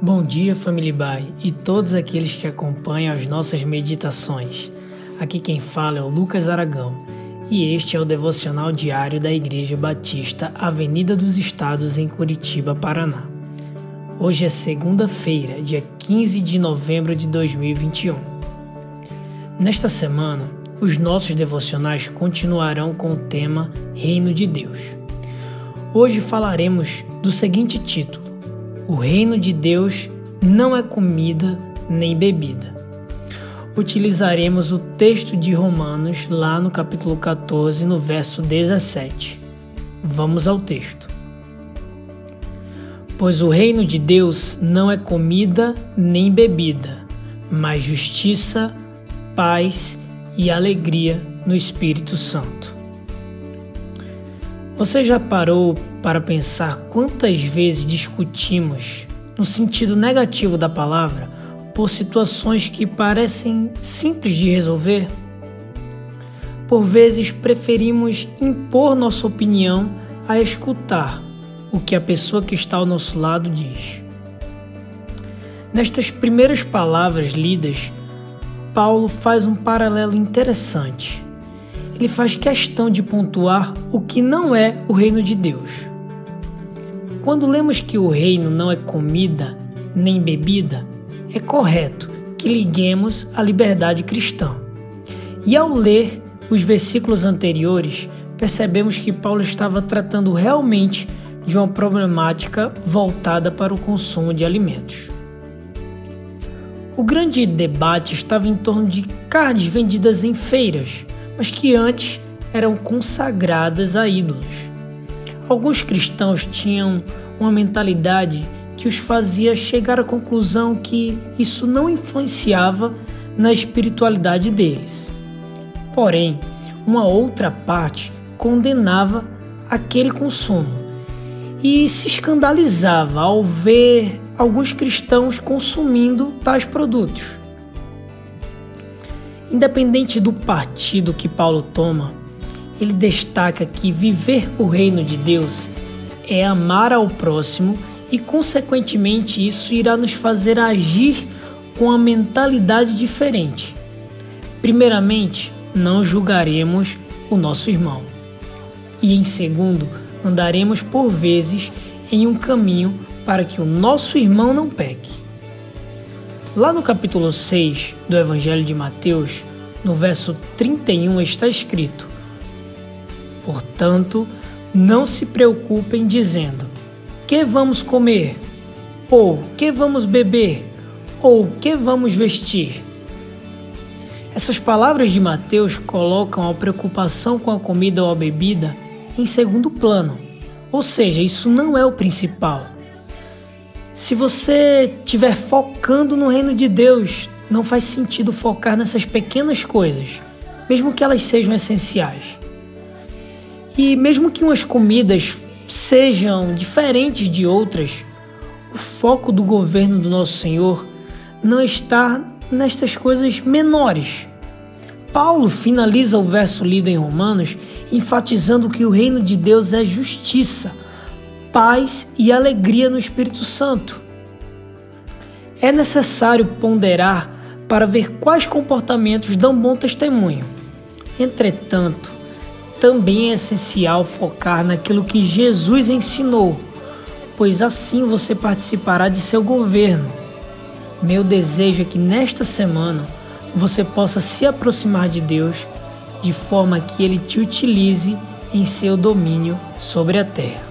Bom dia, família Bai e todos aqueles que acompanham as nossas meditações. Aqui quem fala é o Lucas Aragão e este é o devocional diário da Igreja Batista Avenida dos Estados em Curitiba, Paraná. Hoje é segunda-feira, dia 15 de novembro de 2021. Nesta semana, os nossos devocionais continuarão com o tema Reino de Deus. Hoje falaremos do seguinte título o reino de Deus não é comida nem bebida. Utilizaremos o texto de Romanos lá no capítulo 14, no verso 17. Vamos ao texto. Pois o reino de Deus não é comida nem bebida, mas justiça, paz e alegria no Espírito Santo. Você já parou para pensar quantas vezes discutimos, no sentido negativo da palavra, por situações que parecem simples de resolver? Por vezes preferimos impor nossa opinião a escutar o que a pessoa que está ao nosso lado diz. Nestas primeiras palavras lidas, Paulo faz um paralelo interessante ele faz questão de pontuar o que não é o reino de Deus. Quando lemos que o reino não é comida nem bebida, é correto que liguemos à liberdade cristã. E ao ler os versículos anteriores, percebemos que Paulo estava tratando realmente de uma problemática voltada para o consumo de alimentos. O grande debate estava em torno de carnes vendidas em feiras mas que antes eram consagradas a ídolos. Alguns cristãos tinham uma mentalidade que os fazia chegar à conclusão que isso não influenciava na espiritualidade deles. Porém, uma outra parte condenava aquele consumo e se escandalizava ao ver alguns cristãos consumindo tais produtos. Independente do partido que Paulo toma, ele destaca que viver o reino de Deus é amar ao próximo e, consequentemente, isso irá nos fazer agir com a mentalidade diferente. Primeiramente, não julgaremos o nosso irmão. E em segundo, andaremos por vezes em um caminho para que o nosso irmão não peque. Lá no capítulo 6 do Evangelho de Mateus, no verso 31 está escrito: Portanto, não se preocupem dizendo: que vamos comer? Ou que vamos beber? Ou que vamos vestir? Essas palavras de Mateus colocam a preocupação com a comida ou a bebida em segundo plano, ou seja, isso não é o principal. Se você estiver focando no reino de Deus, não faz sentido focar nessas pequenas coisas, mesmo que elas sejam essenciais. E mesmo que umas comidas sejam diferentes de outras, o foco do governo do nosso Senhor não está nestas coisas menores. Paulo finaliza o verso lido em Romanos enfatizando que o reino de Deus é justiça paz e alegria no Espírito Santo. É necessário ponderar para ver quais comportamentos dão bom testemunho. Entretanto, também é essencial focar naquilo que Jesus ensinou, pois assim você participará de seu governo. Meu desejo é que nesta semana você possa se aproximar de Deus de forma que ele te utilize em seu domínio sobre a terra.